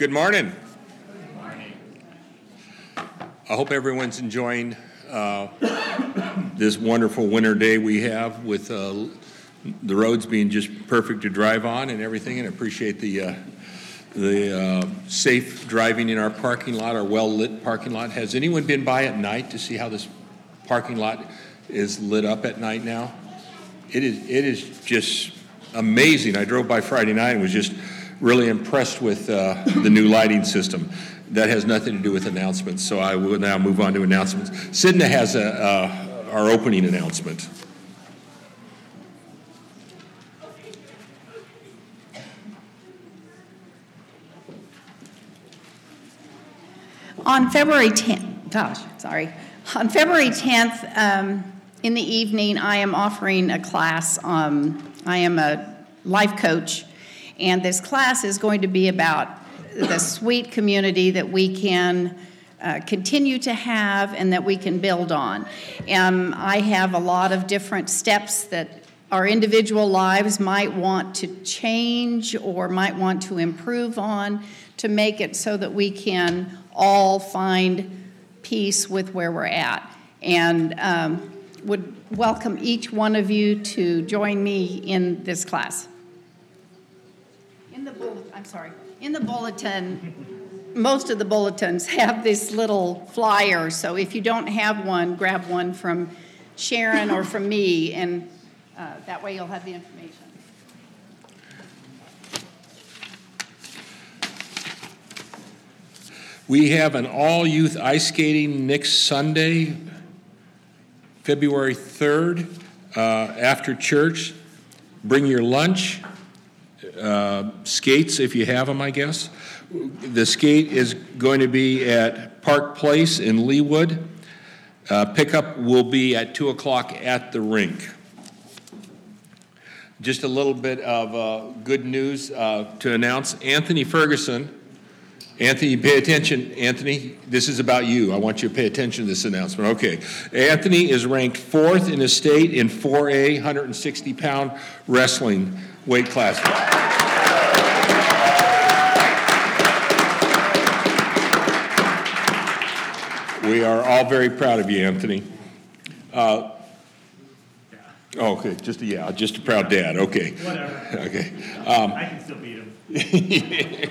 Good morning. Good morning. I hope everyone's enjoying uh, this wonderful winter day we have with uh, the roads being just perfect to drive on and everything, and appreciate the uh, the uh, safe driving in our parking lot, our well lit parking lot. Has anyone been by at night to see how this parking lot is lit up at night now? It is it is just amazing. I drove by Friday night and was just really impressed with uh, the new lighting system. That has nothing to do with announcements, so I will now move on to announcements. Sidna has a, uh, our opening announcement. On February 10th, gosh, sorry. On February 10th, um, in the evening, I am offering a class. Um, I am a life coach, and this class is going to be about the sweet community that we can uh, continue to have and that we can build on. Um, I have a lot of different steps that our individual lives might want to change or might want to improve on to make it so that we can all find peace with where we're at. And um, would welcome each one of you to join me in this class. In the I'm sorry. In the bulletin, most of the bulletins have this little flyer. So if you don't have one, grab one from Sharon or from me, and uh, that way you'll have the information. We have an all youth ice skating next Sunday, February 3rd, uh, after church. Bring your lunch, uh, skates if you have them, I guess. The skate is going to be at Park Place in Leawood. Uh, pickup will be at 2 o'clock at the rink. Just a little bit of uh, good news uh, to announce. Anthony Ferguson Anthony, pay attention. Anthony, this is about you. I want you to pay attention to this announcement. Okay. Anthony is ranked fourth in the state in 4A, 160 pound wrestling weight class. We are all very proud of you, Anthony. Uh, oh, okay, just a yeah, just a proud dad. Okay. Whatever. Okay. Um, I can still beat him.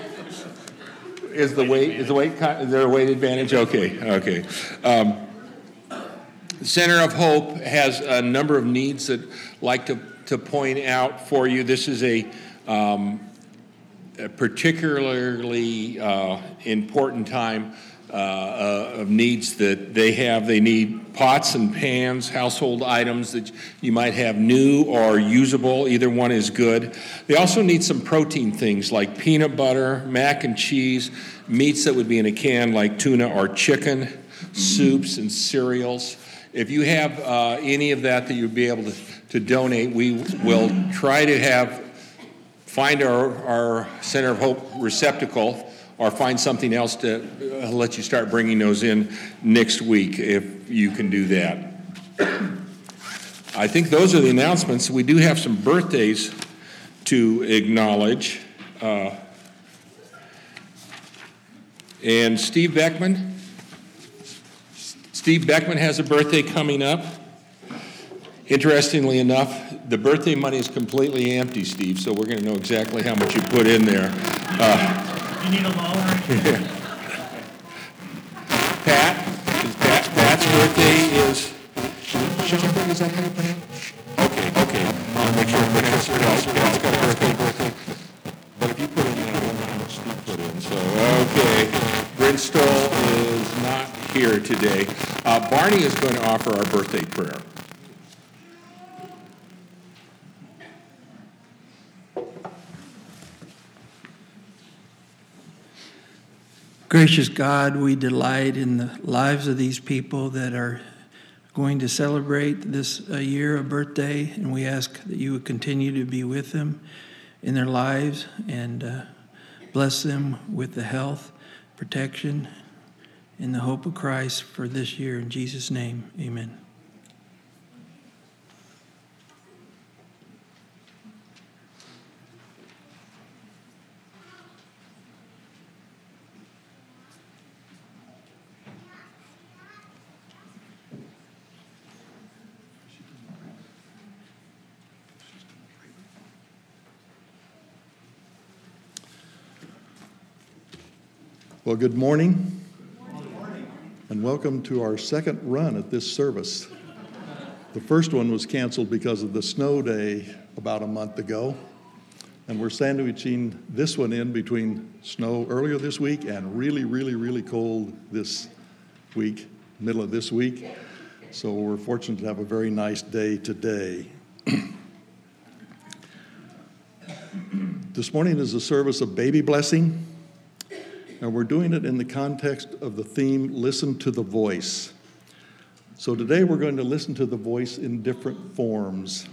Is the weight, is the weight, is there a weight advantage? Okay, okay. Um, Center of Hope has a number of needs that I'd like to, to point out for you. This is a, um, a particularly uh, important time uh, uh, of needs that they have. They need pots and pans, household items that you might have new or usable. Either one is good. They also need some protein things like peanut butter, mac and cheese, meats that would be in a can like tuna or chicken, soups and cereals. If you have uh, any of that that you'd be able to, to donate, we will try to have find our, our Center of Hope receptacle or find something else to uh, let you start bringing those in next week if you can do that. I think those are the announcements. We do have some birthdays to acknowledge. Uh, and Steve Beckman. Steve Beckman has a birthday coming up. Interestingly enough, the birthday money is completely empty, Steve, so we're going to know exactly how much you put in there. Uh, You need a? Pat, is Pat, Pat's birthday is. Is that you? Okay, okay. I'll make sure I pronounce it. Pat's got a birthday, birthday. But if you put in, don't know how much put in, so, okay. Brent Stoll is not here today. Uh, Barney is going to offer our birthday prayer. Gracious God, we delight in the lives of these people that are going to celebrate this uh, year of birthday, and we ask that you would continue to be with them in their lives and uh, bless them with the health, protection, and the hope of Christ for this year. In Jesus' name, amen. Well, good morning. And welcome to our second run at this service. The first one was canceled because of the snow day about a month ago. And we're sandwiching this one in between snow earlier this week and really, really, really cold this week, middle of this week. So we're fortunate to have a very nice day today. this morning is a service of baby blessing, and we're doing it in the context of the theme Listen to the Voice. So today we're going to listen to the voice in different forms.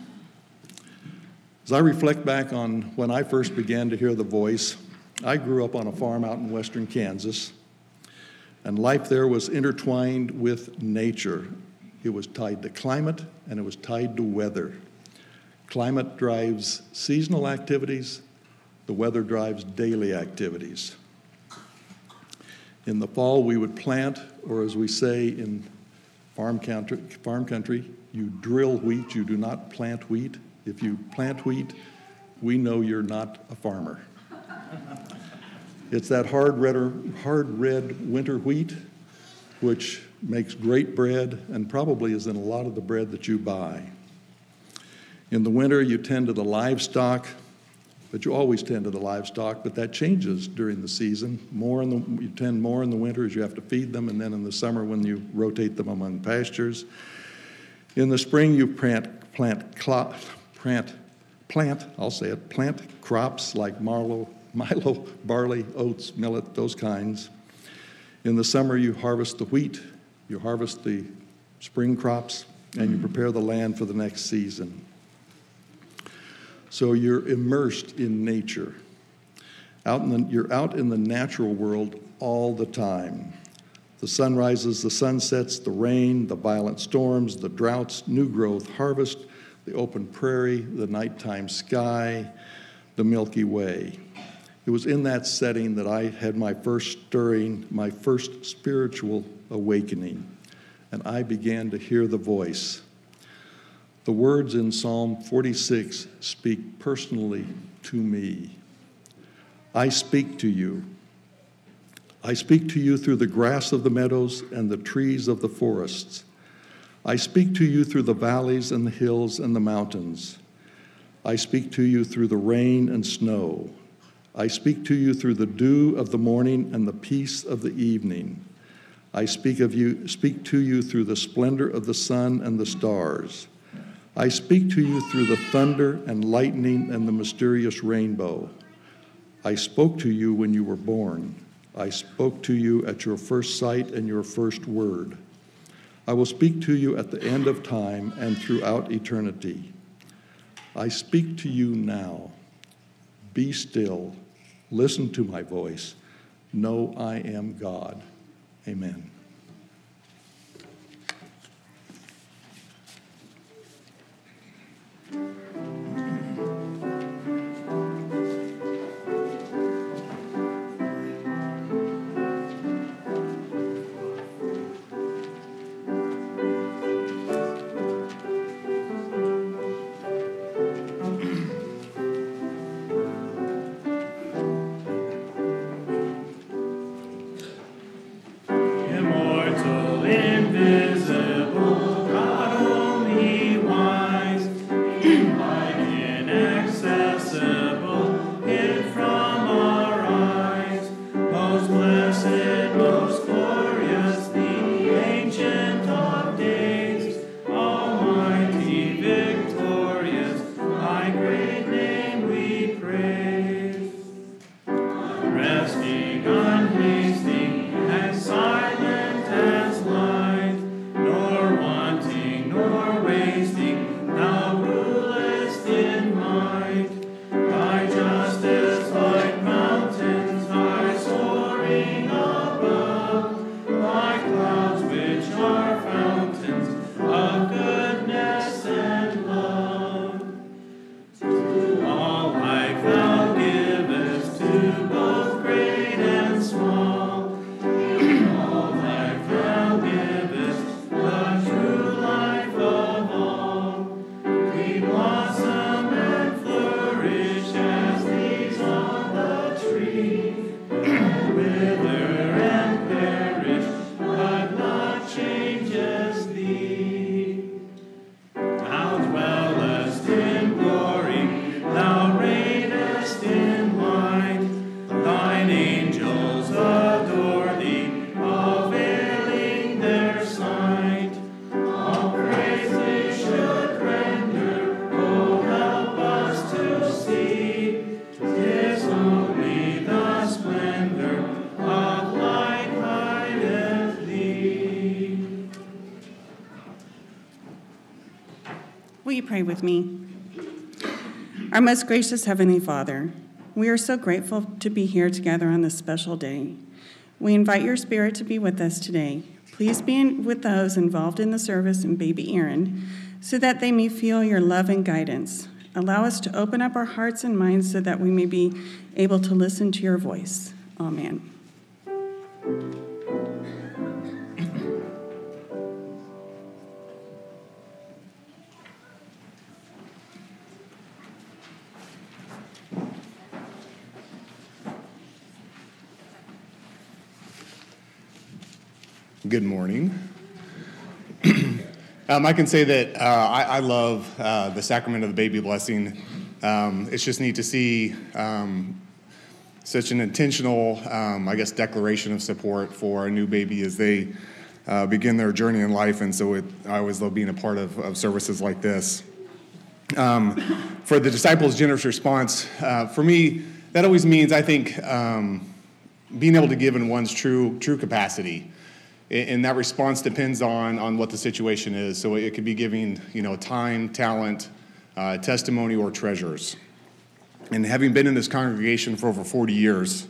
As I reflect back on when I first began to hear the voice, I grew up on a farm out in western Kansas, and life there was intertwined with nature. It was tied to climate and it was tied to weather. Climate drives seasonal activities, the weather drives daily activities. In the fall, we would plant, or as we say in farm country, farm country, you drill wheat, you do not plant wheat. If you plant wheat, we know you're not a farmer. It's that hard red, hard red winter wheat, which makes great bread and probably is in a lot of the bread that you buy. In the winter, you tend to the livestock, but you always tend to the livestock, but that changes during the season. More in the, you tend more in the winter as you have to feed them, and then in the summer when you rotate them among pastures. In the spring, you plant, plant, plant, plant, I'll say it, plant crops like marlow, milo, barley, oats, millet, those kinds. In the summer, you harvest the wheat, you harvest the spring crops, and you prepare the land for the next season. So you're immersed in nature. Out in the, you're out in the natural world all the time. The sun rises, the sun sets, the rain, the violent storms, the droughts, new growth, harvest, the open prairie, the nighttime sky, the Milky Way. It was in that setting that I had my first stirring, my first spiritual awakening, and I began to hear the voice. The words in Psalm 46 speak personally to me. I speak to you. I speak to you through the grass of the meadows and the trees of the forests. I speak to you through the valleys and the hills and the mountains. I speak to you through the rain and snow. I speak to you through the dew of the morning and the peace of the evening. I speak of you speak to you through the splendor of the sun and the stars. I speak to you through the thunder and lightning and the mysterious rainbow. I spoke to you when you were born. I spoke to you at your first sight and your first word. I will speak to you at the end of time and throughout eternity. I speak to you now. Be still Listen to my voice. Know I am God. Amen. Mm-hmm. Pray with me? Our most gracious Heavenly Father, we are so grateful to be here together on this special day. We invite your Spirit to be with us today. Please be with those involved in the service and baby Erin so that they may feel your love and guidance. Allow us to open up our hearts and minds so that we may be able to listen to your voice. Amen. Good morning. um, I can say that uh, I, I, love uh, the sacrament of the baby blessing. Um, it's just neat to see um, such an intentional, um, I guess, declaration of support for a new baby as they uh, begin their journey in life. And so it, I always love being a part of, of services like this. Um, for the disciples' generous response, uh, for me, that always means, I think, um, being able to give in one's true, true capacity and that response depends on, on what the situation is. So it could be giving, you know, time, talent, uh, testimony, or treasures. And having been in this congregation for over 40 years,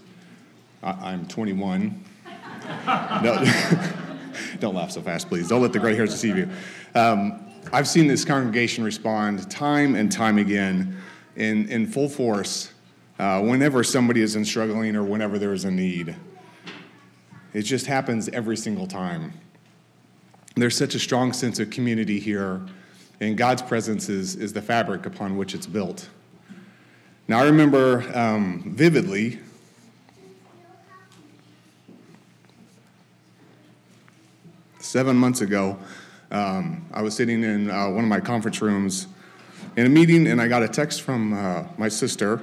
I, am 21. no, don't laugh so fast, please. Don't let the gray hairs deceive you. Um, I've seen this congregation respond time and time again in, in full force uh, whenever somebody is in struggling or whenever there is a need. It just happens every single time. There's such a strong sense of community here, and God's presence is, is the fabric upon which it's built. Now, I remember um, vividly seven months ago, um, I was sitting in uh, one of my conference rooms in a meeting, and I got a text from uh, my sister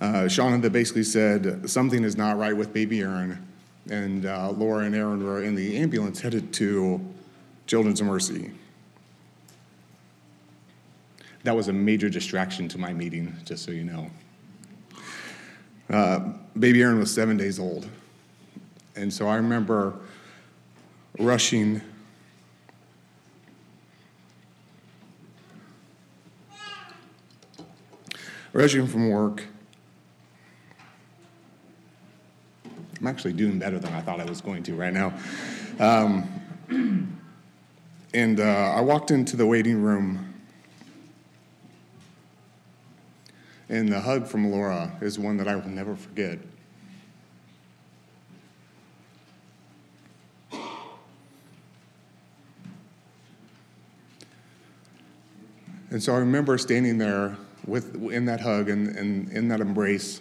uh, Shauna that basically said something is not right with baby Erin, and uh, Laura and Erin were in the ambulance headed to Children's Mercy. That was a major distraction to my meeting, just so you know. Uh, baby Erin was seven days old, and so I remember rushing. Rushing from work I'm actually doing better than I thought I was going to right now. Um, and uh, I walked into the waiting room, and the hug from Laura is one that I will never forget. And so I remember standing there with, in that hug and, and in that embrace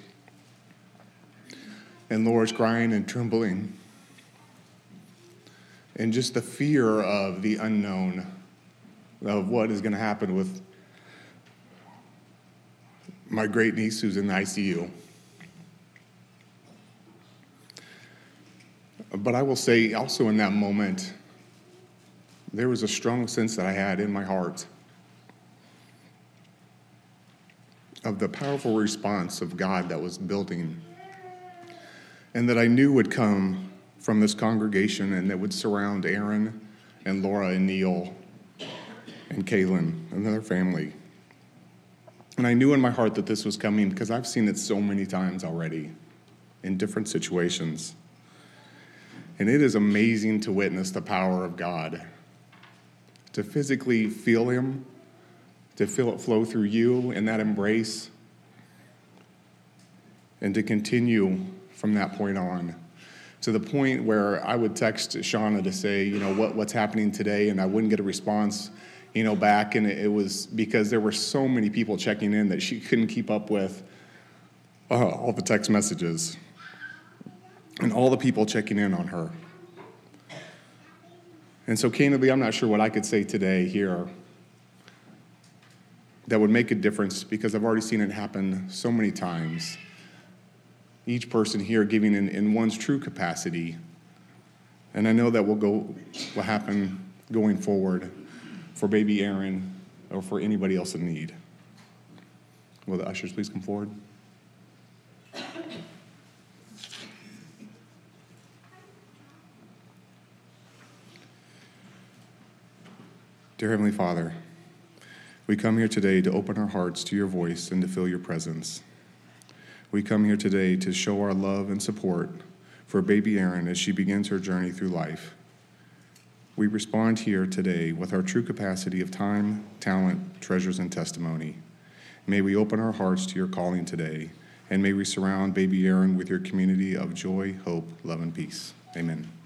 and Laura's crying and trembling. And just the fear of the unknown, of what is going to happen with my great niece who's in the ICU. But I will say also in that moment, there was a strong sense that I had in my heart of the powerful response of God that was building and that I knew would come from this congregation and that would surround Erin and Laura and Neil and Kaylin and their family. And I knew in my heart that this was coming because I've seen it so many times already in different situations. And it is amazing to witness the power of God, to physically feel Him, to feel it flow through you in that embrace, and to continue from that point on to the point where I would text Shauna to say, you know, what, what's happening today, and I wouldn't get a response, you know, back. And it, was because there were so many people checking in that she couldn't keep up with uh, all the text messages and all the people checking in on her. And so, candidly, I'm not sure what I could say today here that would make a difference because I've already seen it happen so many times each person here giving in, in one's true capacity. And I know that will go will happen going forward for baby Erin or for anybody else in need. Will the ushers please come forward? Dear Heavenly Father, we come here today to open our hearts to your voice and to feel your presence. We come here today to show our love and support for baby Erin as she begins her journey through life. We respond here today with our true capacity of time, talent, treasures, and testimony. May we open our hearts to your calling today, and may we surround baby Erin with your community of joy, hope, love, and peace. Amen.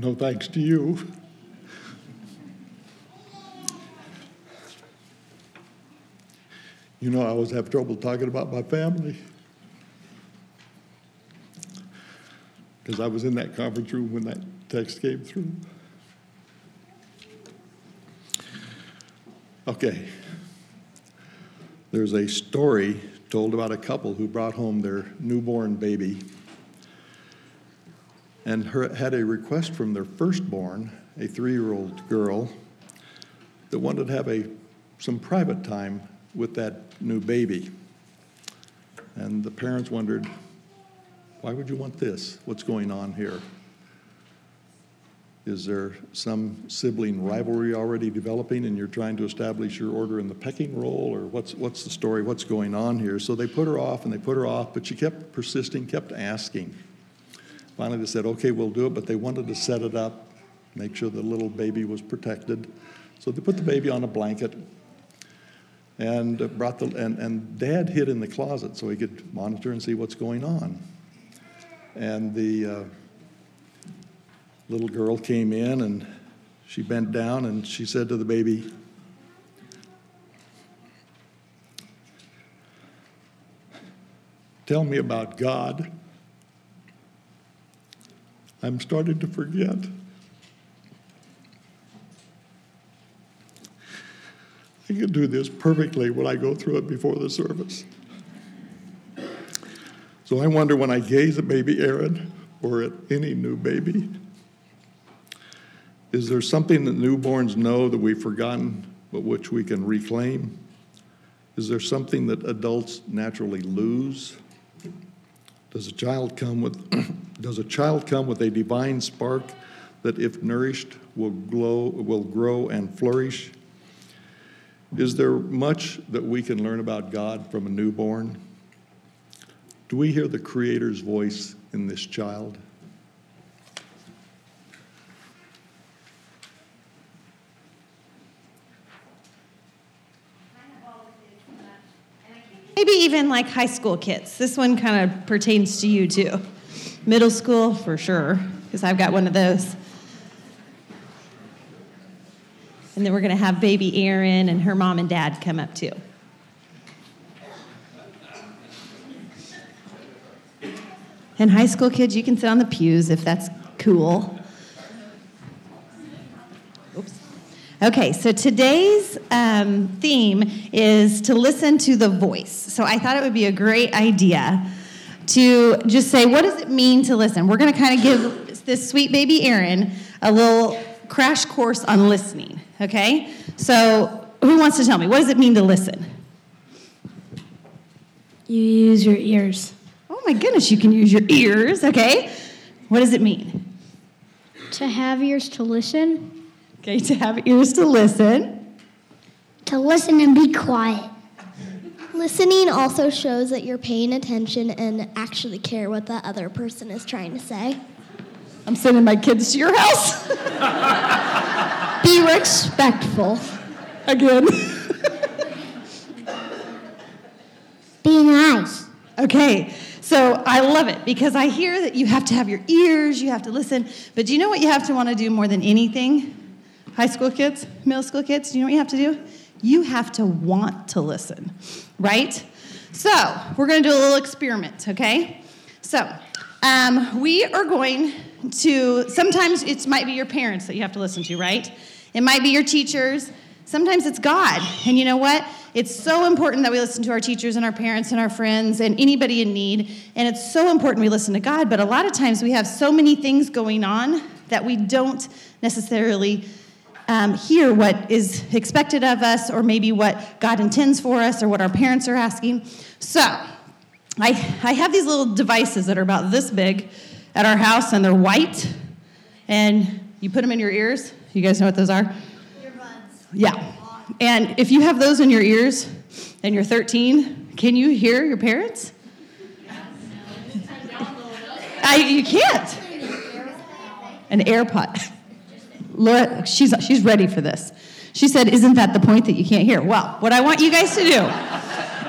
No thanks to you. You know, I always have trouble talking about my family. Because I was in that conference room when that text came through. Okay. There's a story told about a couple who brought home their newborn baby and her, had a request from their firstborn, a three year old girl, that wanted to have a, some private time with that new baby. And the parents wondered, why would you want this? What's going on here? Is there some sibling rivalry already developing and you're trying to establish your order in the pecking role? Or what's, what's the story? What's going on here? So they put her off and they put her off, but she kept persisting, kept asking. Finally, they said, okay, we'll do it, but they wanted to set it up, make sure the little baby was protected. So they put the baby on a blanket and brought the, and, and dad hid in the closet so he could monitor and see what's going on. And the uh, little girl came in and she bent down and she said to the baby, Tell me about God. I'm starting to forget. I can do this perfectly when I go through it before the service. So I wonder when I gaze at baby Erin or at any new baby, is there something that newborns know that we've forgotten but which we can reclaim? Is there something that adults naturally lose? Does a child come with does a child come with a divine spark that if nourished will glow will grow and flourish? Is there much that we can learn about God from a newborn? Do we hear the creator's voice in this child? Maybe even like high school kids. This one kind of pertains to you too. Middle school, for sure, because I've got one of those. And then we're going to have baby Erin and her mom and dad come up too. And high school kids, you can sit on the pews if that's cool. Okay, so today's um, theme is to listen to the voice. So I thought it would be a great idea to just say, what does it mean to listen? We're going to kind of give this sweet baby Erin a little crash course on listening, okay? So who wants to tell me, what does it mean to listen? You use your ears. Oh my goodness, you can use your ears, okay? What does it mean? To have ears to listen. Okay, to have ears to listen. To listen and be quiet. Listening also shows that you're paying attention and actually care what the other person is trying to say. I'm sending my kids to your house Be respectful. again. Be nice. Okay, so I love it because I hear that you have to have your ears, you have to listen. But do you know what you have to want to do more than anything? High school kids, middle school kids, do you know what you have to do? You have to want to listen, right? So we're going to do a little experiment, okay? So um, we are going to, sometimes it might be your parents that you have to listen to, right? It might be your teachers. Sometimes it's God. And you know what? It's so important that we listen to our teachers and our parents and our friends and anybody in need. And it's so important we listen to God. But a lot of times we have so many things going on that we don't necessarily um, hear what is expected of us or maybe what God intends for us or what our parents are asking. So I, I have these little devices that are about this big at our house and they're white. And you put them in your ears. You guys know what those are? Earbuds. Yeah. And if you have those in your ears and you're 13, can you hear your parents? I, you can't. An AirPod. Laura, she's, she's ready for this. She said, Isn't that the point that you can't hear? Well, what I want you guys to do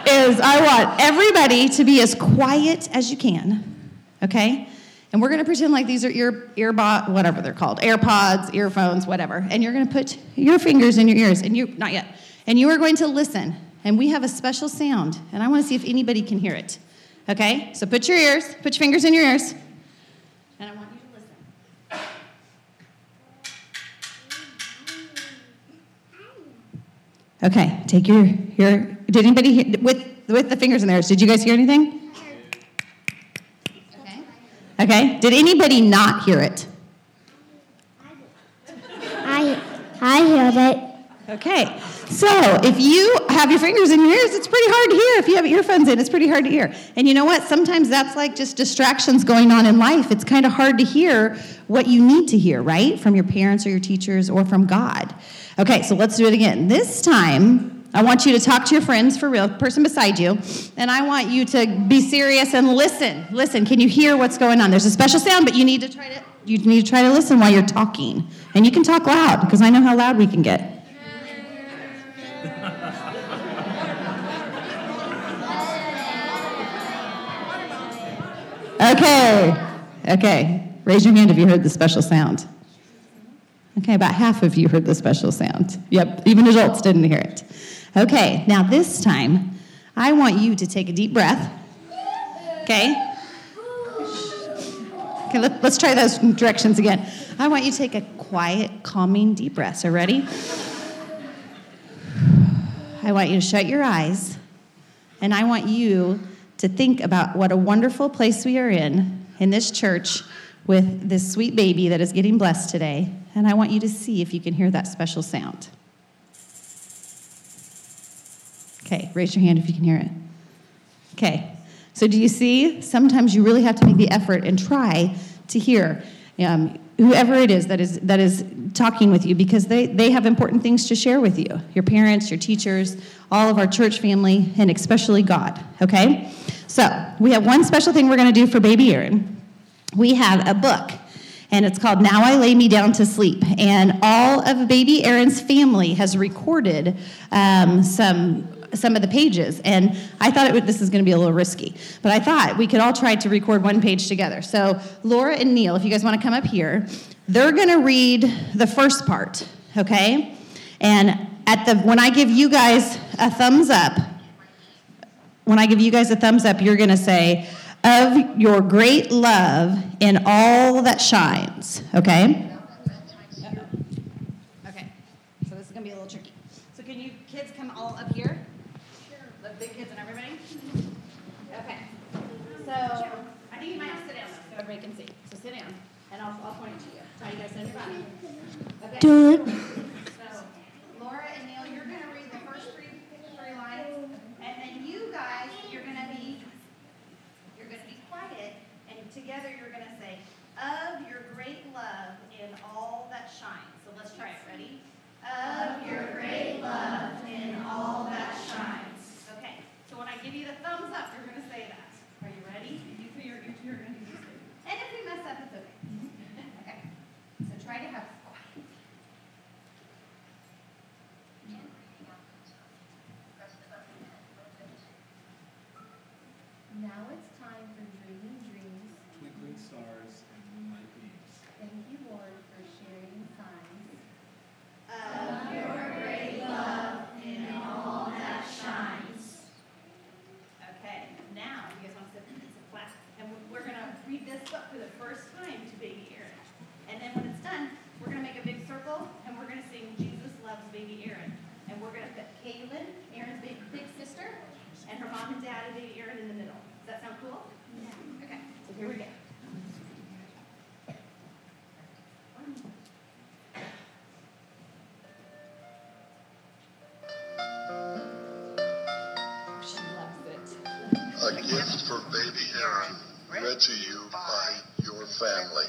is I want everybody to be as quiet as you can, okay? And we're to pretend like these are ear, earbot, whatever they're called, AirPods, earphones, whatever. And you're to put your fingers in your ears, and you, not yet. And you are going to listen. And we have a special sound, and I want to see if anybody can hear it. Okay? So put your ears, put your fingers in your ears. Okay, take your, your did anybody hear, with, with the fingers in theirs, did you guys hear anything? Okay. Okay, did anybody not hear it? I I heard it. Okay, so if you have your fingers in your ears, it's pretty hard to hear. If you have earphones in, it's pretty hard to hear. And you know what? Sometimes that's like just distractions going on in life. It's kind of hard to hear what you need to hear, right? From your parents or your teachers or from God. Okay, so let's do it again. This time, I want you to talk to your friends for real, person beside you, and I want you to be serious and listen. Listen, can you hear what's going on? There's a special sound, but you need to try to you need to try to listen while you're talking. And you can talk loud because I know how loud we can get. Okay. Okay. Raise your hand if you heard the special sound. Okay, about half of you heard the special sound. Yep, even adults didn't hear it. Okay, now this time, I want you to take a deep breath. Okay? Okay, let, us try those directions again. I want you to take a quiet, calming deep breath. So, ready? I want you to shut your eyes, and I want you to think about what a wonderful place we are in, in this church, with this sweet baby that is getting blessed today. And I want you to see if you can hear that special sound. Okay, raise your hand if you can hear it. Okay, so do you see? Sometimes you really have to make the effort and try to hear um, whoever it is that is, that is talking with you because they, they have important things to share with you your parents, your teachers, all of our church family, and especially God. Okay? So, we have one special thing we're to do for baby Erin. We have a book and it's called Now I Lay Me Down to Sleep. And all of baby Erin's family has recorded um, some some of the pages. And I thought would, this is going to be a little risky, but I thought we could all try to record one page together. So Laura and Neil, if you guys want to come up here, they're going to read the first part, okay? And at the when I give you guys a thumbs up, when I give you guys a thumbs up, you're going to say, "Of your great love in all that shines." Okay? Okay. So this is going to be a little tricky. So can you kids come all up here? Sure. The big kids and everybody? Okay. So I think you might have to sit down so everybody can see. So sit down, and I'll, I'll point to you. Try you guys sit your body. Okay. Do it. So Laura and Neil, you're going to read the first three, three lines, and then you guys, you're going to be, you're going to be quiet, and together you're going to say, "Of your great love in all that shines." So let's try it. Ready? Of your great love in all that shines. Okay. So when I give you the thumbs up, you're going to say that. Are you ready? You two, you're, you're going to do this. And if we mess up, A gift for baby Erin, read to you by your family.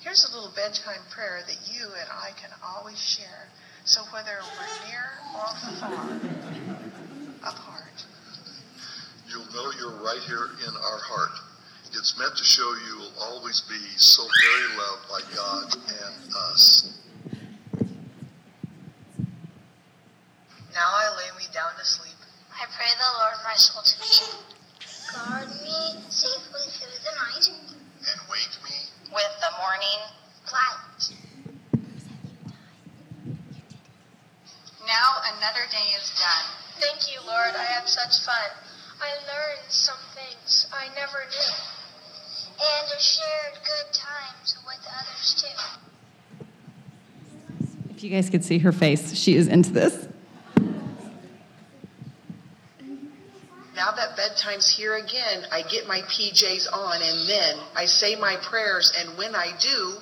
Here's a little bedtime prayer that you and I can always share. So whether we're near or far apart, You'll know you're right here in our heart. It's meant to show you will always be so very loved by God and us. now I lay me down to sleep. I pray the Lord my soul to keep. Guard me safely through the night And wake me With the morning, light. now another day is done. Thank you, Lord. I had such fun. I learned some things I never knew. And I shared good times with others too. If you guys could see her face, she is into this. Now that bedtime's here again, I get my PJs on and then I say my prayers and when I do,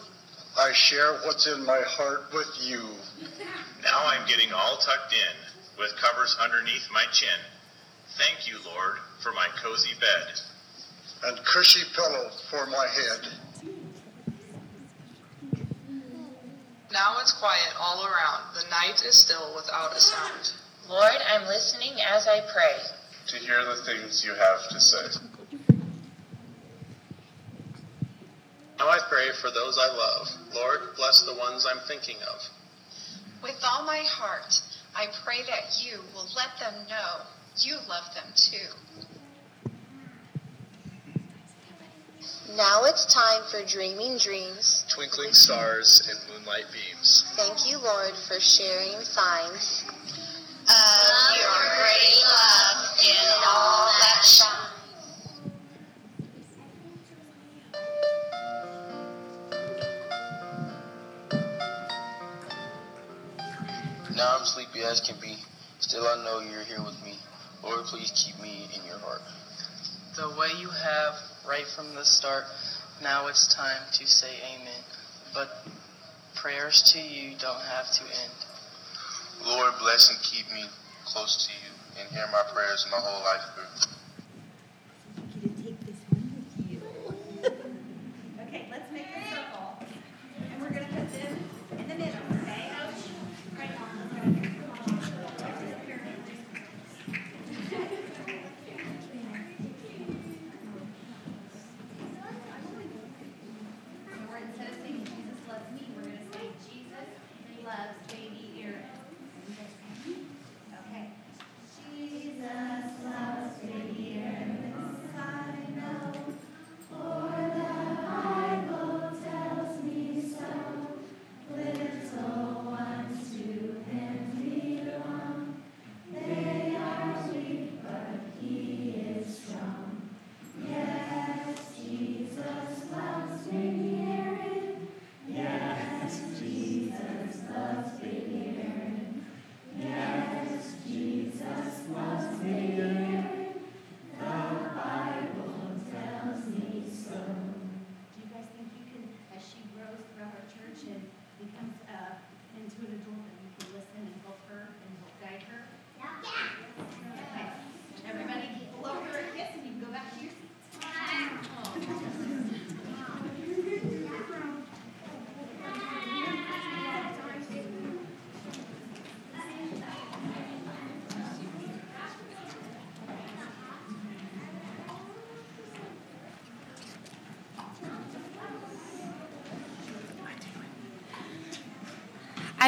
I share what's in my heart with you. Now I'm getting all tucked in, with covers underneath my chin. Thank you, Lord, for my cozy bed. And cushy pillow for my head. now it's quiet all around. The night is still without a sound. Lord, I'm listening as I pray. To hear the things you have to say. Now I pray for those I love. Lord, bless the ones I'm thinking of. With all my heart, I pray that you will let them know you love them too. Now it's time for dreaming dreams. Twinkling stars and moonlight beams. Thank you, Lord, for sharing signs. Of your great love in all that shines. Now I'm sleepy as can be. Still, I know you're here with me. Lord, please keep me in your heart. The way you have right from the start, now it's time to say amen. But prayers to you don't have to end. Lord, bless and keep me close to you and hear my prayers my whole life through.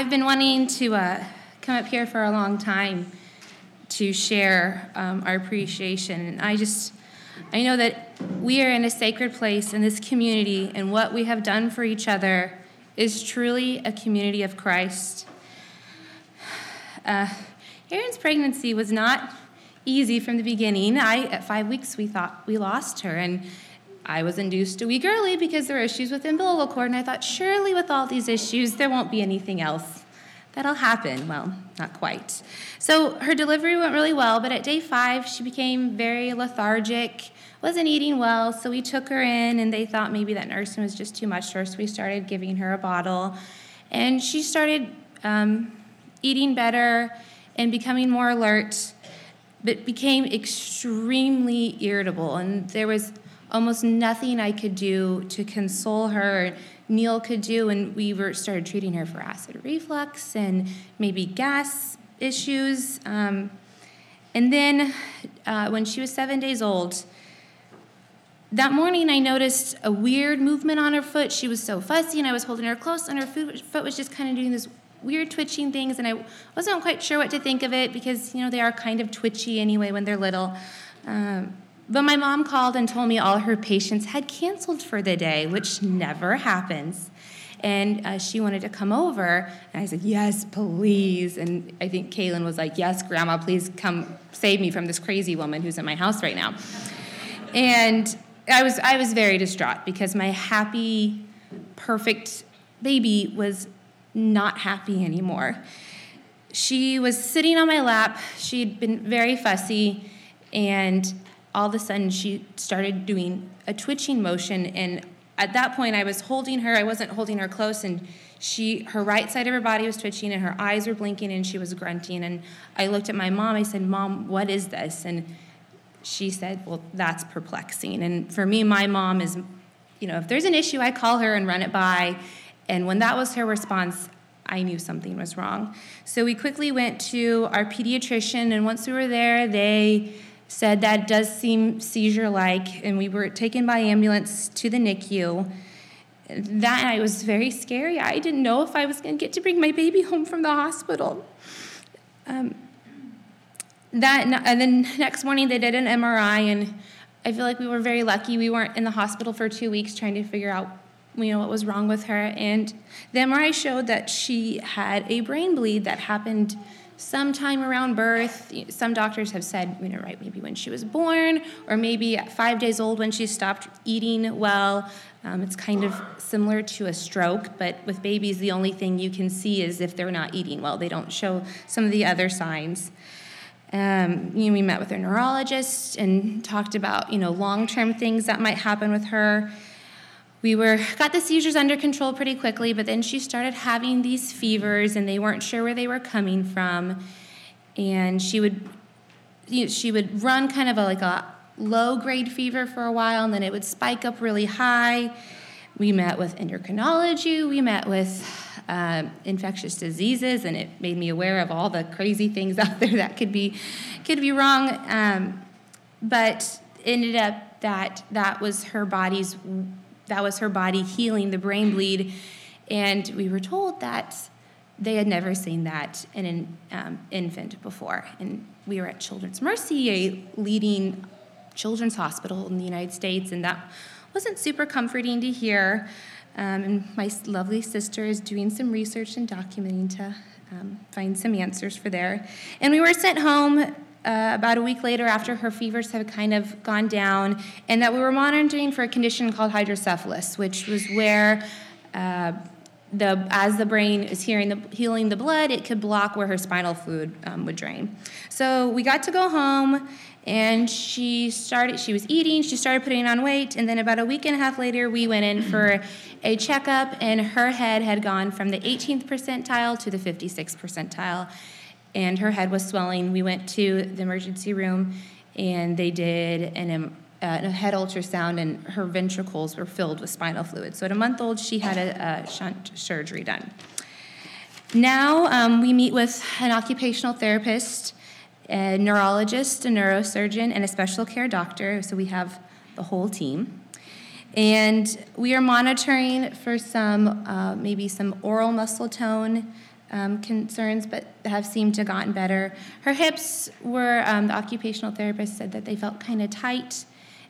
I've been wanting to uh, come up here for a long time to share um, our appreciation. And I just, I know that we are in a sacred place in this community, and what we have done for each other is truly a community of Christ. Uh, pregnancy was not easy from the beginning. I, at five weeks, we thought we lost her, and I was induced a week early because there were issues with umbilical cord, and I thought, surely with all these issues, there won't be anything else that'll happen. Well, not quite. So her delivery went really well, but at day five, she became very lethargic, wasn't eating well, so we took her in, and they thought maybe that nursing was just too much for her, so we started giving her a bottle. And she started um, eating better and becoming more alert, but became extremely irritable, and there was almost nothing I could do to console her. Neil could do, and we were started treating her for acid reflux and maybe gas issues. Um, and then, uh, when she was seven days old, that morning I noticed a weird movement on her foot. She was so fussy, and I was holding her close, and her foot was just kind of doing this weird twitching things, and I wasn't quite sure what to think of it because you know they are kind of twitchy anyway when they're little. Um, but my mom called and told me all her patients had canceled for the day, which never happens. And uh, she wanted to come over. And I said, Yes, please. And I think Kaylin was like, Yes, Grandma, please come save me from this crazy woman who's in my house right now. And I was, I was very distraught because my happy, perfect baby was not happy anymore. She was sitting on my lap. She'd been very fussy. And all of a sudden she started doing a twitching motion and at that point i was holding her i wasn't holding her close and she her right side of her body was twitching and her eyes were blinking and she was grunting and i looked at my mom i said mom what is this? And she said well that's perplexing. And for me my mom is you know if there's an issue i call her and run it by and when that was her response i knew something was wrong. So we quickly went to our pediatrician and once we were there they said that does seem seizure like, and we were taken by ambulance to the NICU. That night was very scary. I didn't know if I was going to get to bring my baby home from the hospital. Um, that and then next morning they did an MRI, and I feel like we were very lucky. We weren't in the hospital for two weeks trying to figure out, you know, what was wrong with her. And the MRI showed that she had a brain bleed that happened sometime around birth. Some doctors have said, you know, right, maybe when she was born, or maybe five days old when she stopped eating well. Um, it's kind of similar to a stroke, but with babies, the only thing you can see is if they're not eating well. They don't show some of the other signs. Um, you know, we met with her neurologist and talked about, you know, long-term things that might happen with her we were got the seizures under control pretty quickly but then she started having these fevers and they weren't sure where they were coming from. And she would you know, she would run kind of a, like a low grade fever for a while and then it would spike up really high. We met with endocrinology we met with uh, infectious diseases and it made me aware of all the crazy things out there that could be could be wrong. Um, but ended up that that was her body's that was her body healing the brain bleed. And we were told that they had never seen that in an um, infant before. And we were at Children's Mercy, a leading children's hospital in the United States, and that wasn't super comforting to hear. Um, and my lovely sister is doing some research and documenting to um, find some answers for there. And we were sent home uh, about a week later after her fevers had kind of gone down, and that we were monitoring for a condition called hydrocephalus, which was where uh, the, as the brain is the, healing the blood, it could block where her spinal fluid um, would drain. So we got to go home, and she started. She was eating. She started putting on weight, and then about a week and a half later, we went in for a checkup, and her head had gone from the 18th percentile to the 56th percentile and her head was swelling. We went to the emergency room and they did an, uh, a head ultrasound, and her ventricles were filled with spinal fluid. So at a month old, she had a, a shunt surgery done. Now um, we meet with an occupational therapist, a neurologist, a neurosurgeon, and a special care doctor. So we have the whole team. And we are monitoring for some, uh, maybe some oral muscle tone um, concerns, but have seemed to gotten better. Her hips were, um, the occupational therapist said that they felt kind of tight,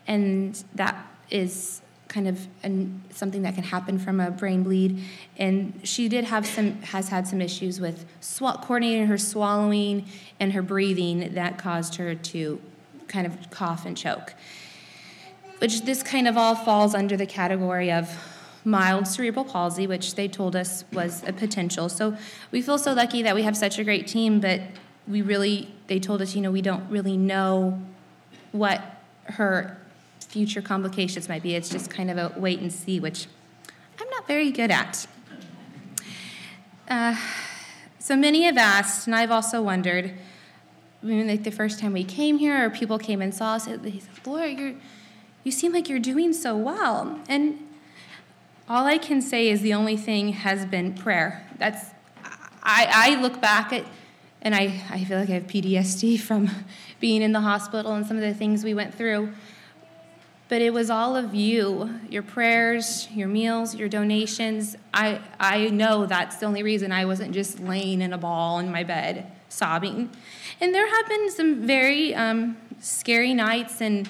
and that is kind of an, something that can happen from a brain bleed. And she did have some, has had some issues with sw- coordinating her swallowing and her breathing that caused her to kind of cough and choke. Which this kind of all falls under the category of mild cerebral palsy, which they told us was a potential. So we feel so lucky that we have such a great team, but we really, they told us, you know, we don't really know what her future complications might be. It's just kind of a wait and see, which I'm not very good at. Uh, so many have asked, and I've also wondered, I mean, like the first time we came here, or people came and saw us, they said, Laura, you're, you seem like you're doing so well. And all I can say is the only thing has been prayer. That's I, I look back at and I, I feel like I have PTSD from being in the hospital and some of the things we went through. But it was all of you, your prayers, your meals, your donations. I, I know that's the only reason I wasn't just laying in a ball in my bed sobbing. And there have been some very um, scary nights. And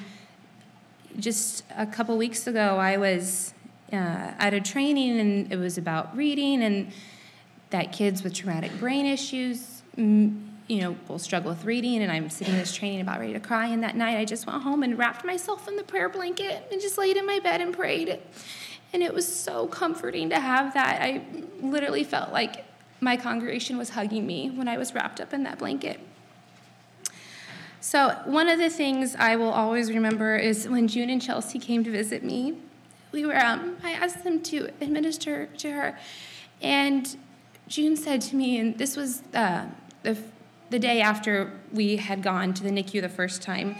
just a couple weeks ago, I was uh, at a training and it was about reading and that kids with traumatic brain issues you know will struggle with reading and i'm sitting in this training about ready to cry and that night i just went home and wrapped myself in the prayer blanket and just laid in my bed and prayed. And it was so comforting to have that. I literally felt like my congregation was hugging me when i was wrapped up in that blanket. So one of the things i will always remember is when june and chelsea came to visit me we were um, i asked them to administer to her and june said to me and this was uh, the, the day after we had gone to the nicu the first time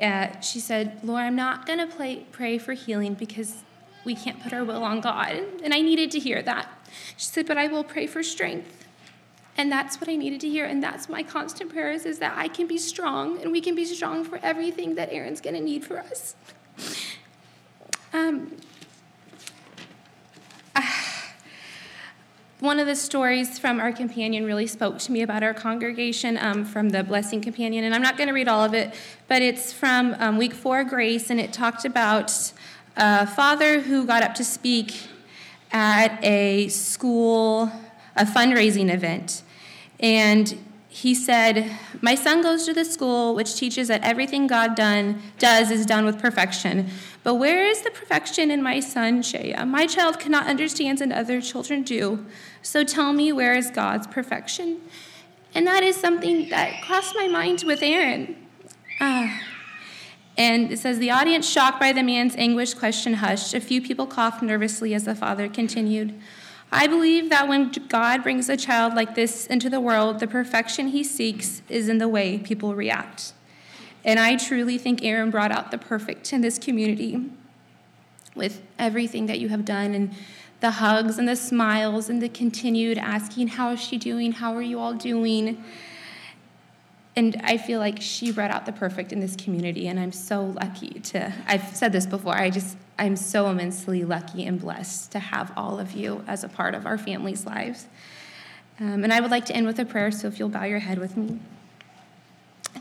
uh, she said laura i'm not going to pray for healing because we can't put our will on god and i needed to hear that. She said but i will pray for strength and that's what i needed to hear and that's my constant prayers is that i can be strong and we can be strong for everything that erin's going to need for us um, one of the stories from our companion really spoke to me about our congregation um, from the Blessing Companion, and I'm not going to read all of it, but it's from um, week four, Grace, and it talked about a father who got up to speak at a school, a fundraising event. And he said, My son goes to the school which teaches that everything God done, does is done with perfection. But where is the perfection in my son, Shea? My child cannot understand and other children do. So tell me, where is God's perfection? And that is something that crossed my mind with Erin. Uh, and it says, The audience, shocked by the man's anguished question, hushed. A few people coughed nervously as the father continued. I believe that when God brings a child like this into the world, the perfection he seeks is in the way people react. And I truly think Erin brought out the perfect in this community with everything that you have done and the hugs and the smiles and the continued asking, How is she doing? How are you all doing? And I feel like she brought out the perfect in this community, and I'm so lucky to. I've said this before, I just, I'm so immensely lucky and blessed to have all of you as a part of our family's lives. Um, and I would like to end with a prayer, so if you'll bow your head with me.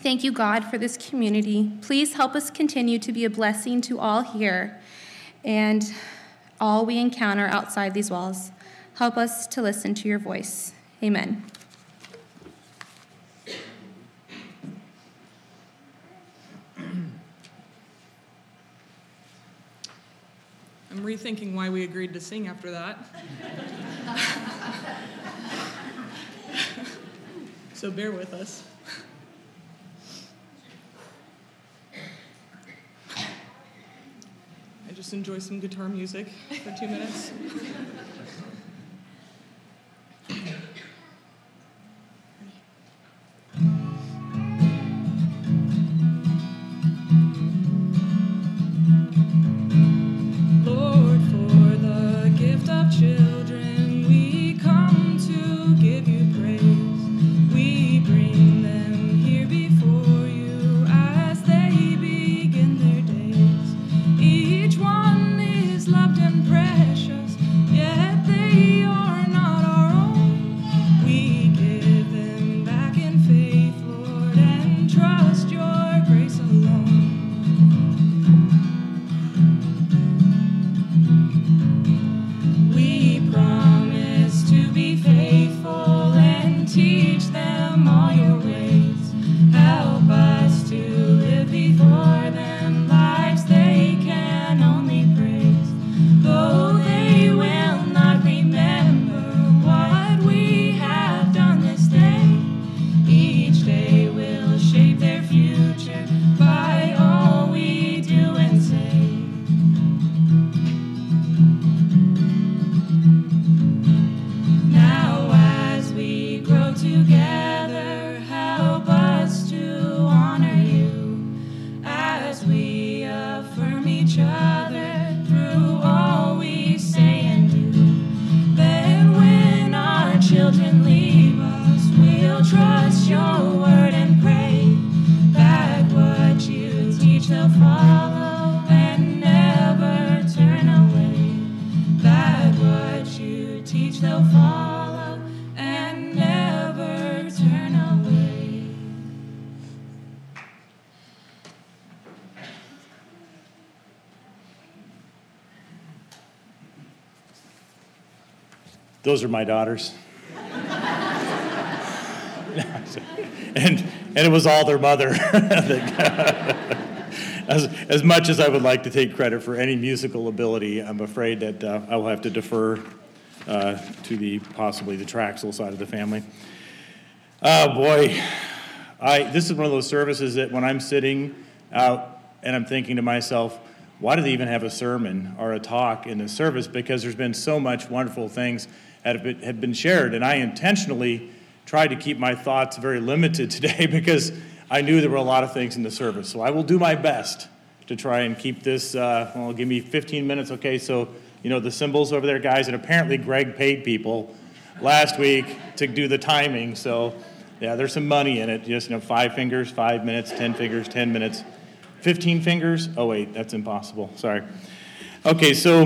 Thank you, God, for this community. Please help us continue to be a blessing to all here and all we encounter outside these walls. Help us to listen to your voice. Amen. I'm rethinking why we agreed to sing after that. so bear with us. I just enjoy some guitar music for two minutes. Lord, for the gift of children, Those are my daughters. and, and it was all their mother. as, as much as I would like to take credit for any musical ability, I'm afraid that uh, I will have to defer uh, to the possibly the Traxel side of the family. Oh boy, I, this is one of those services that when I'm sitting out and I'm thinking to myself, why do they even have a sermon or a talk in the service? Because there's been so much wonderful things have been, shared, and I intentionally tried to keep my thoughts very limited today because I knew there were a lot of things in the service. So I will do my best to try and keep this. Uh, well, give me 15 minutes, okay? So you know the symbols over there, guys, and apparently Greg paid people last week to do the timing. So yeah, there's some money in it. Just you know, five fingers, five minutes, ten fingers, ten minutes, fifteen fingers. Oh wait, that's impossible. Sorry. Okay, so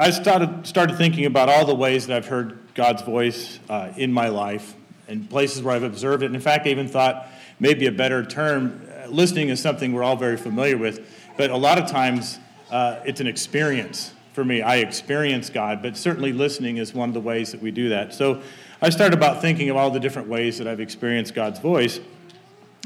I started started thinking about all the ways that I've heard God's voice uh, in my life and places where I've observed it. And in fact, I even thought maybe a better term. uh, Listening is something we're all very familiar with, but a lot of times uh, it's an experience for me. I experience God, but certainly listening is one of the ways that we do that. So I started about thinking of all the different ways that I've experienced God's voice.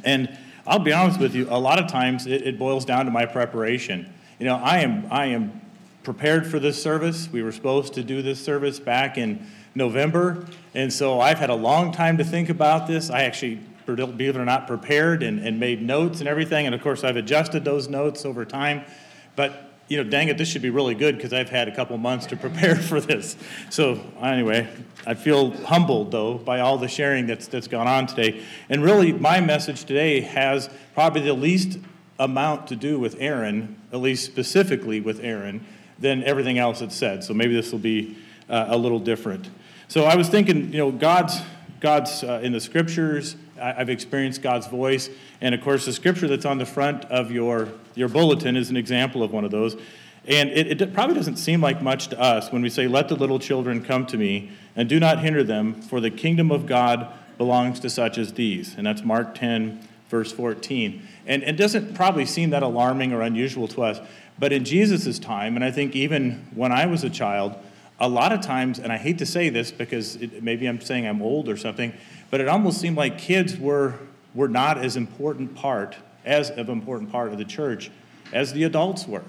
And I'll be honest with you, a lot of times it, it boils down to my preparation. You know, I am, I am prepared for this service. We were supposed to do this service back in November. And so I've had a long time to think about this. I actually, believe it or not, prepared and, and made notes and everything. And of course, I've adjusted those notes over time. But you know, dang it, this should be really good because I've had a couple months to prepare for this. So anyway, I feel humbled though by all the sharing that's that's gone on today. And really, my message today has probably the least amount to do with Erin, at least specifically with Erin, than everything else that's said. So maybe this will be uh, a little different. So I was thinking, you know, God's God's uh, in the scriptures. I, I've experienced God's voice, and of course, the scripture that's on the front of your your bulletin is an example of one of those. And it, it probably doesn't seem like much to us when we say, "Let the little children come to me, and do not hinder them, for the kingdom of God belongs to such as these." And that's Mark 10, verse 14. And it doesn't probably seem that alarming or unusual to us, but in Jesus' time, and I think even when I was a child, a lot of times, and I hate to say this because it, maybe I'm saying I'm old or something, but it almost seemed like kids were, were not as important part, as of important part of the church as the adults were.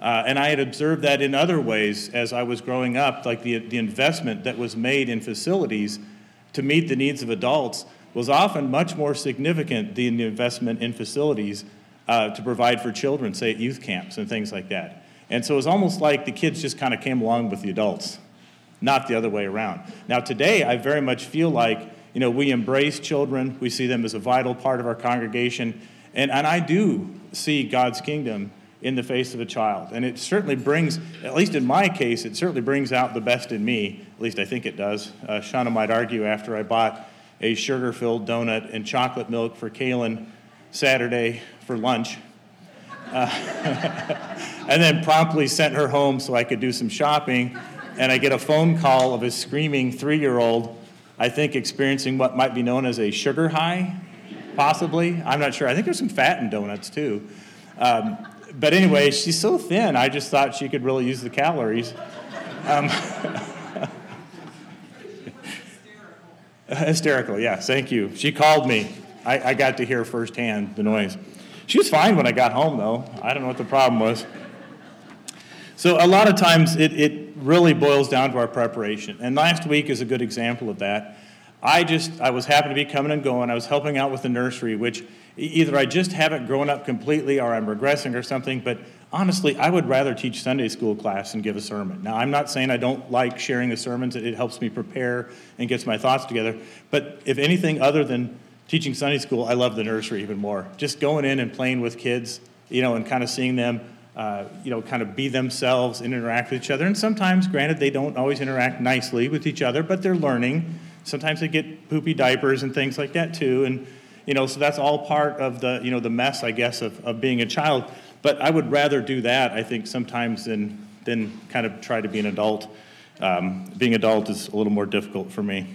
Uh, and I had observed that in other ways as I was growing up, like the, the investment that was made in facilities to meet the needs of adults was often much more significant than the investment in facilities uh, to provide for children, say at youth camps and things like that. And so it was almost like the kids just kind of came along with the adults, not the other way around. Now, today, I very much feel like, you know, we embrace children, we see them as a vital part of our congregation, and, and I do see God's kingdom in the face of a child. And it certainly brings, at least in my case, it certainly brings out the best in me, at least I think it does. Uh, Shauna might argue after I bought a sugar filled donut and chocolate milk for Kaylin Saturday for lunch. Uh, and then promptly sent her home so I could do some shopping. And I get a phone call of a screaming three year old, I think experiencing what might be known as a sugar high, possibly. I'm not sure. I think there's some fat in donuts too. Um, but anyway, she's so thin, I just thought she could really use the calories. Um, hysterical, yes, thank you. She called me. I, I got to hear firsthand the noise. She was fine when I got home, though. I don't know what the problem was. So, a lot of times it, it really boils down to our preparation. And last week is a good example of that. I just, I was happy to be coming and going. I was helping out with the nursery, which either I just haven't grown up completely or I'm regressing or something. But honestly, I would rather teach Sunday school class and give a sermon. Now, I'm not saying I don't like sharing the sermons, it helps me prepare and gets my thoughts together. But if anything other than teaching Sunday school, I love the nursery even more. Just going in and playing with kids, you know, and kind of seeing them, uh, you know, kind of be themselves and interact with each other. And sometimes, granted, they don't always interact nicely with each other, but they're learning. sometimes they get poopy diapers and things like that too. And, you know, so that's all part of the, you know, the mess, I guess, of, of being a child. But I would rather do that, I think, sometimes than, than kind of try to be an adult. Um, being adult is a little more difficult for me.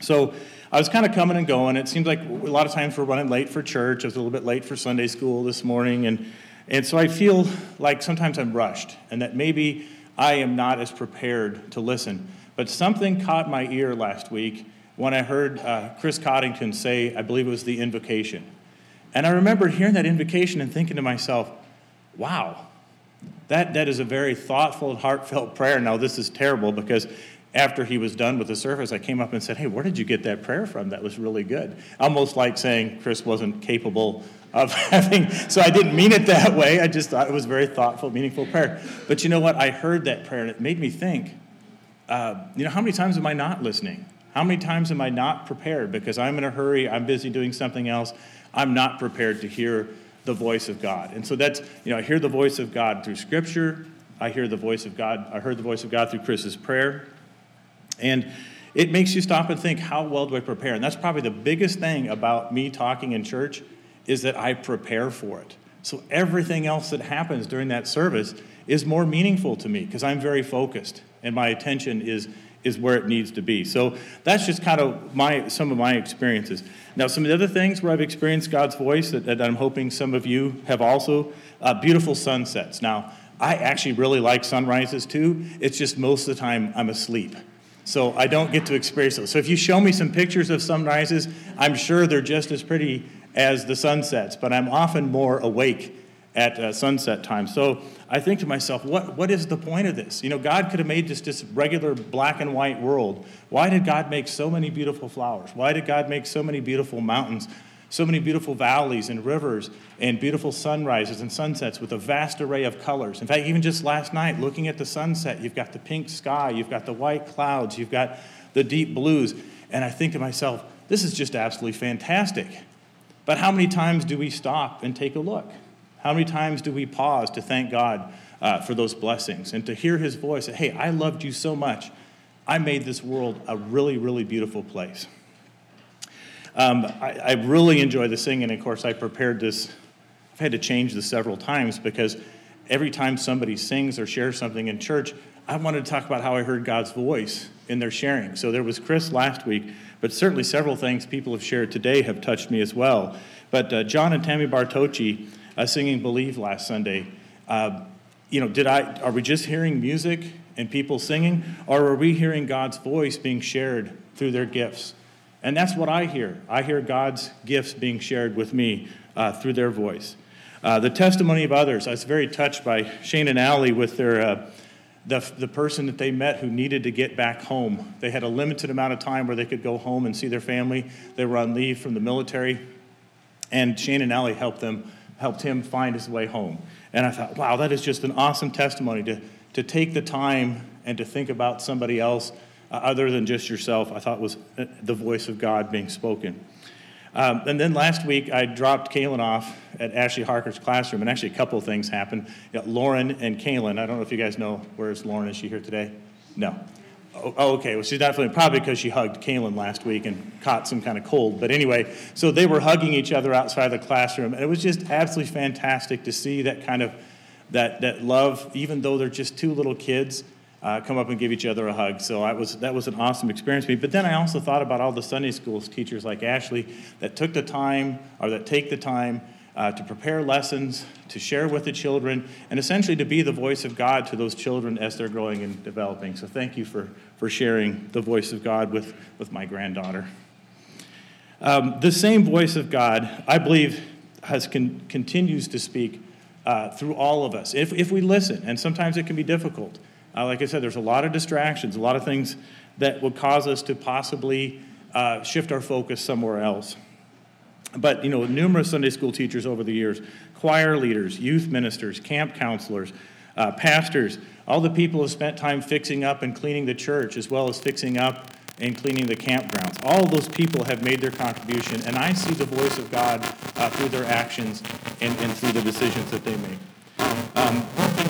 So I was kind of coming and going. It seems like a lot of times we're running late for church. I was a little bit late for Sunday school this morning. And, and so I feel like sometimes I'm rushed and that maybe I am not as prepared to listen. But something caught my ear last week when I heard uh, Chris Coddington say, I believe it was the invocation. And I remember hearing that invocation and thinking to myself, wow, that, that is a very thoughtful and heartfelt prayer. Now, this is terrible because after he was done with the service, I came up and said, Hey, where did you get that prayer from? That was really good. Almost like saying Chris wasn't capable of having, so I didn't mean it that way. I just thought it was very thoughtful, meaningful prayer. But you know what? I heard that prayer and it made me think, uh, you know, how many times am I not listening? How many times am I not prepared because I'm in a hurry, I'm busy doing something else, I'm not prepared to hear the voice of God. And so that's, you know, I hear the voice of God through Scripture. I hear the voice of God. I heard the voice of God through Chris's prayer. And it makes you stop and think, how well do I prepare? And that's probably the biggest thing about me talking in church is that I prepare for it. So everything else that happens during that service is more meaningful to me because I'm very focused and my attention is is where it needs to be. So that's just kind of my some of my experiences. Now, some of the other things where I've experienced God's voice that, that I'm hoping some of you have also uh, beautiful sunsets. Now, I actually really like sunrises too. It's just most of the time I'm asleep. So I don't get to experience those. So if you show me some pictures of sunrises, I'm sure they're just as pretty as the sunsets, but I'm often more awake at uh, sunset time. So I think to myself, what, what is the point of this? You know, God could have made just this regular black and white world. Why did God make so many beautiful flowers? Why did God make so many beautiful mountains, so many beautiful valleys and rivers, and beautiful sunrises and sunsets with a vast array of colors? In fact, even just last night, looking at the sunset, you've got the pink sky, you've got the white clouds, you've got the deep blues. And I think to myself, this is just absolutely fantastic. But how many times do we stop and take a look? How many times do we pause to thank God uh, for those blessings and to hear His voice? Hey, I loved you so much. I made this world a really, really beautiful place. Um, I, I, really enjoy the singing. Of course, I prepared this. I've had to change this several times because every time somebody sings or shares something in church, I wanted to talk about how I heard God's voice in their sharing. So there was Chris last week, but certainly several things people have shared today have touched me as well. But uh, John and Tammy Bartocci uh, singing "Believe" last Sunday. Uh, you know, did I? Are we just hearing music and people singing, or are we hearing God's voice being shared through their gifts? And that's what I hear. I hear God's gifts being shared with me uh, through their voice. Uh, the testimony of others. I was very touched by Shane and Allie with their. Uh, the, the person that they met who needed to get back home. They had a limited amount of time where they could go home and see their family. They were on leave from the military. And Shane and Allie helped them helped him find his way home. And I thought, wow, that is just an awesome testimony to, to take the time and to think about somebody else uh, other than just yourself. I thought was uh, the voice of God being spoken. Um, and then last week, I dropped Kaylin off at Ashley Harker's classroom, and actually a couple of things happened. You know, Lauren and Kaylin, I don't know if you guys know, where's Lauren? Is she here today? No. Oh, oh, okay. Well, she's definitely probably because she hugged Kaylin last week and caught some kind of cold. But anyway, so they were hugging each other outside the classroom, and it was just absolutely fantastic to see that kind of that that love, even though they're just two little kids, uh, come up and give each other a hug. So I was that was an awesome experience for me. But then I also thought about all the Sunday school teachers like Ashley that took the time or that take the time uh, to prepare lessons, to share with the children, and essentially to be the voice of God to those children as they're growing and developing. So thank you for, for sharing the voice of God with, with my granddaughter. Um, the same voice of God, I believe, has con- continues to speak uh, through all of us if, if we listen, and sometimes it can be difficult. Uh, like I said, there's a lot of distractions, a lot of things that would cause us to possibly uh, shift our focus somewhere else. But, you know, numerous Sunday school teachers over the years, choir leaders, youth ministers, camp counselors, uh, pastors, all the people who spent time fixing up and cleaning the church as well as fixing up and cleaning the campgrounds. All those people have made their contribution, and I see the voice of God uh, through their actions and, and through the decisions that they make. Um,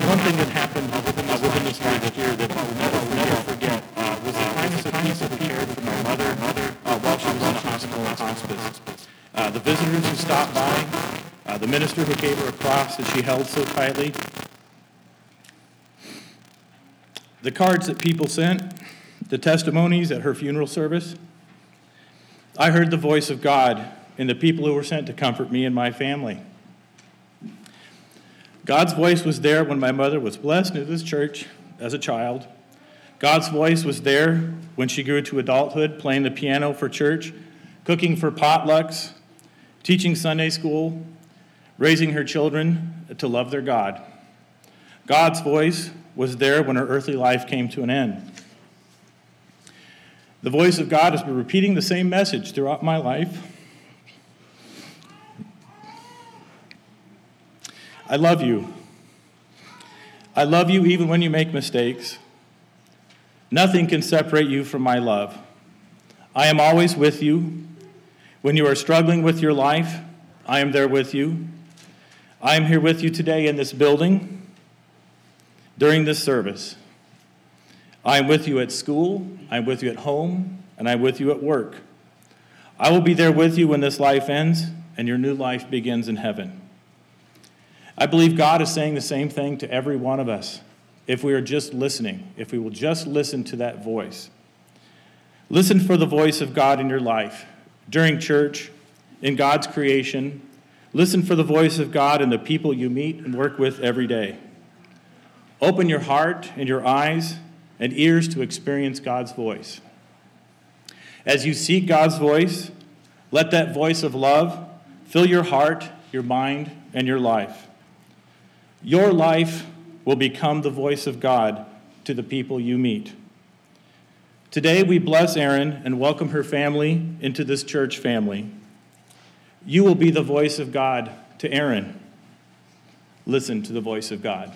one, thing, that happened within uh, within this past year that I'll never, never forget uh, was the kindness of people who cared for my mother mother uh, while she was in a hospital and hospice, uh, the visitors who stopped by, uh, the minister who gave her a cross that she held so tightly, the cards that people sent, the testimonies at her funeral service. I heard the voice of God in the people who were sent to comfort me and my family. God's voice was there when my mother was blessed in this church as a child. God's voice was there when she grew to adulthood, playing the piano for church, cooking for potlucks, teaching Sunday school, raising her children to love their God. God's voice was there when her earthly life came to an end. The voice of God has been repeating the same message throughout my life. I love you. I love you even when you make mistakes. Nothing can separate you from my love. I am always with you. When you are struggling with your life, I am there with you. I am here with you today in this building during this service. I am with you at school, I'm with you at home, and I'm with you at work. I will be there with you when this life ends and your new life begins in heaven. I believe God is saying the same thing to every one of us if we are just listening, if we will just listen to that voice. Listen for the voice of God in your life during church, in God's creation. Listen for the voice of God in the people you meet and work with every day. Open your heart and your eyes and ears to experience God's voice. As you seek God's voice, let that voice of love fill your heart, your mind, and your life. Your life will become the voice of God to the people you meet. Today, we bless Erin and welcome her family into this church family. You will be the voice of God to Erin. Listen to the voice of God.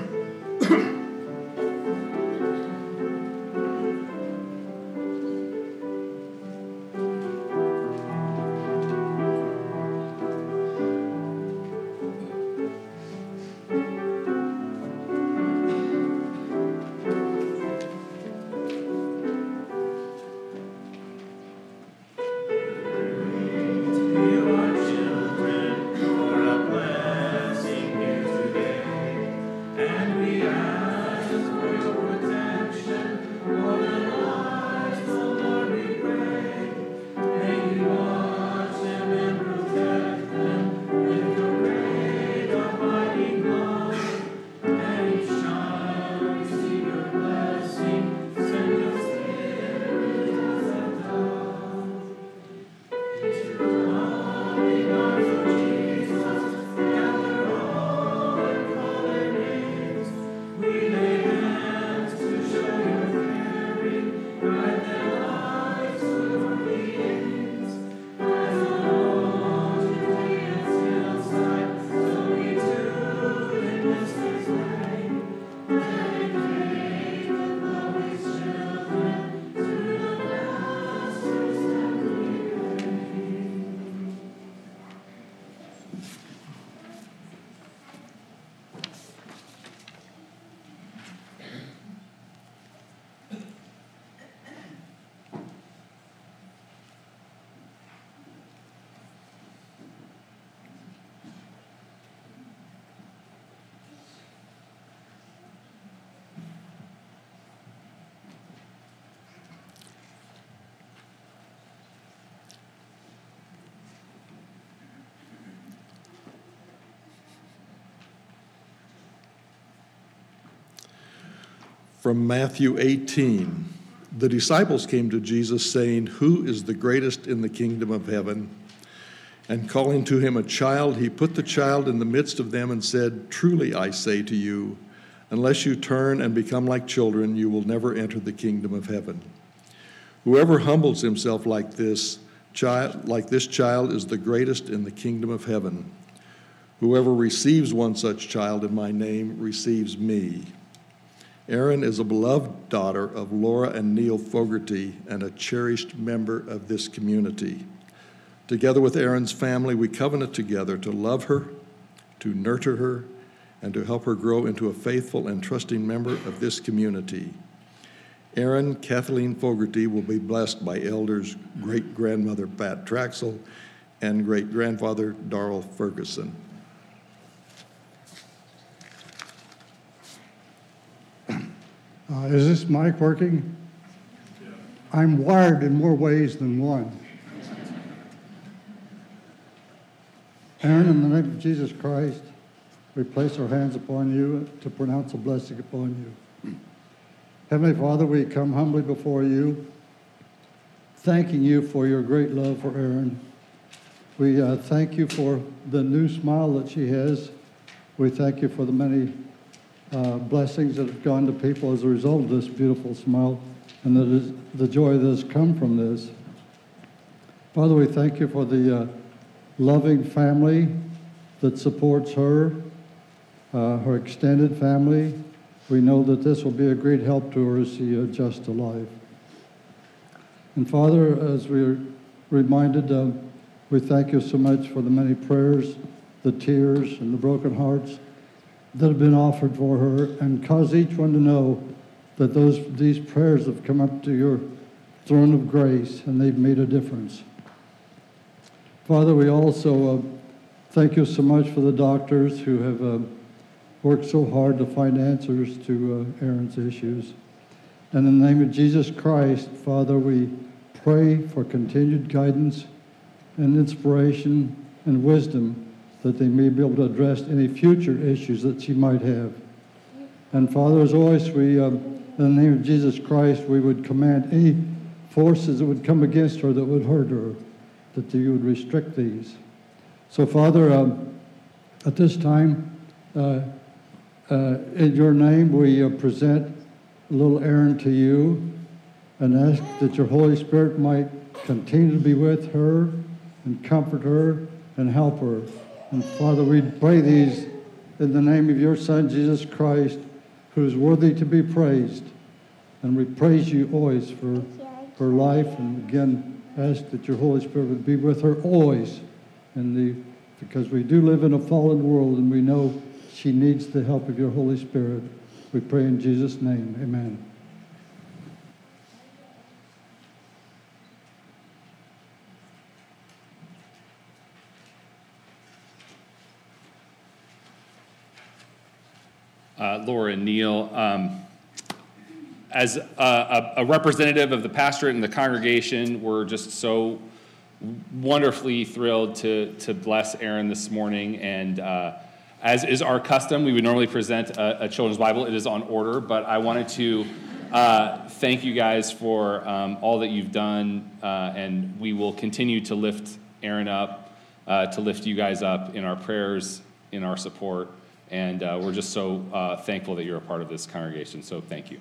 From Matthew 18 The disciples came to Jesus, saying, Who is the greatest in the kingdom of heaven? And calling to him a child, he put the child in the midst of them and said, Truly I say to you, unless you turn and become like children, you will never enter the kingdom of heaven. Whoever humbles himself like this child, like this child is the greatest in the kingdom of heaven. Whoever receives one such child in my name receives me. Erin is a beloved daughter of Laura and Neil Fogarty and a cherished member of this community. Together with Erin's family, we covenant together to love her, to nurture her, and to help her grow into a faithful and trusting member of this community. Erin Kathleen Fogarty will be blessed by elders great grandmother Pat Traxel and great grandfather Darrell Ferguson. Uh, is this mic working? I'm wired in more ways than one. Erin, in the name of Jesus Christ, we place our hands upon you to pronounce a blessing upon you. Heavenly Father, we come humbly before you, thanking you for your great love for Erin. We uh, thank you for the new smile that she has. We thank you for the many uh, blessings that have gone to people as a result of this beautiful smile and is the joy that has come from this. Father, we thank you for the uh, loving family that supports her, uh, her extended family. We know that this will be a great help to her as she adjusts to life. And Father, as we're reminded, uh, we thank you so much for the many prayers, the tears, and the broken hearts that have been offered for her, and cause each one to know that those these prayers have come up to your throne of grace and they've made a difference. Father, we also uh, thank you so much for the doctors who have uh, worked so hard to find answers to uh, Erin's issues. And in the name of Jesus Christ, Father, we pray for continued guidance and inspiration and wisdom that they may be able to address any future issues that she might have. And Father, as always, we, um, in the name of Jesus Christ, we would command any forces that would come against her that would hurt her, that you would restrict these. So, Father, um, at this time, uh, uh, in your name, we uh, present little Erin to you and ask that your Holy Spirit might continue to be with her and comfort her and help her. And Father, we pray these in the name of your Son, Jesus Christ, who is worthy to be praised. And we praise you always for her life. And again, ask that your Holy Spirit would be with her always. In the, because we do live in a fallen world and we know she needs the help of your Holy Spirit. We pray in Jesus' name. Amen. Uh, Laura and Neil. Um, as a, a, a, representative of the pastorate and the congregation, we're just so wonderfully thrilled to, to bless Erin this morning. And uh, as is our custom, we would normally present a, a, children's Bible. It is on order, but I wanted to uh, thank you guys for um, all that you've done, uh, and we will continue to lift Erin up, uh, to lift you guys up in our prayers, in our support. And uh, we're just so uh, thankful that you're a part of this congregation. So thank you.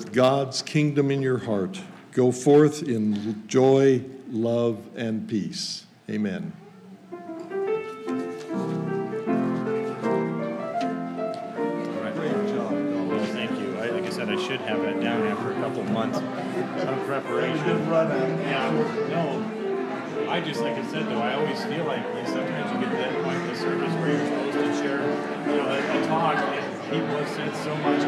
With God's kingdom in your heart. Go forth in joy, love, and peace. Amen. Great job. Well, thank you. I- Like I said, I should have that down after a couple months of preparation. Yeah, no. I just, like I said, though, I always feel like you know, sometimes you get that point in the service where you're supposed to share, you know, a, a talk, and people have said so much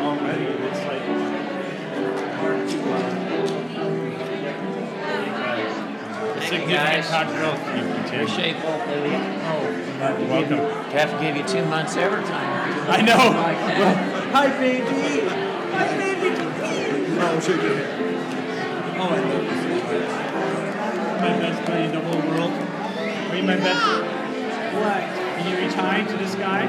Thank you, significant guys. controversial. You, Tim. Appreciate both of you. Oh, You're welcome. Have to give you two months every time. I know. Like that. Hi, baby. Hi, baby. Oh, shake your hand. Oh, I love you so much. My best buddy in the whole world. Are you my best? What? Can you reach high to this guy?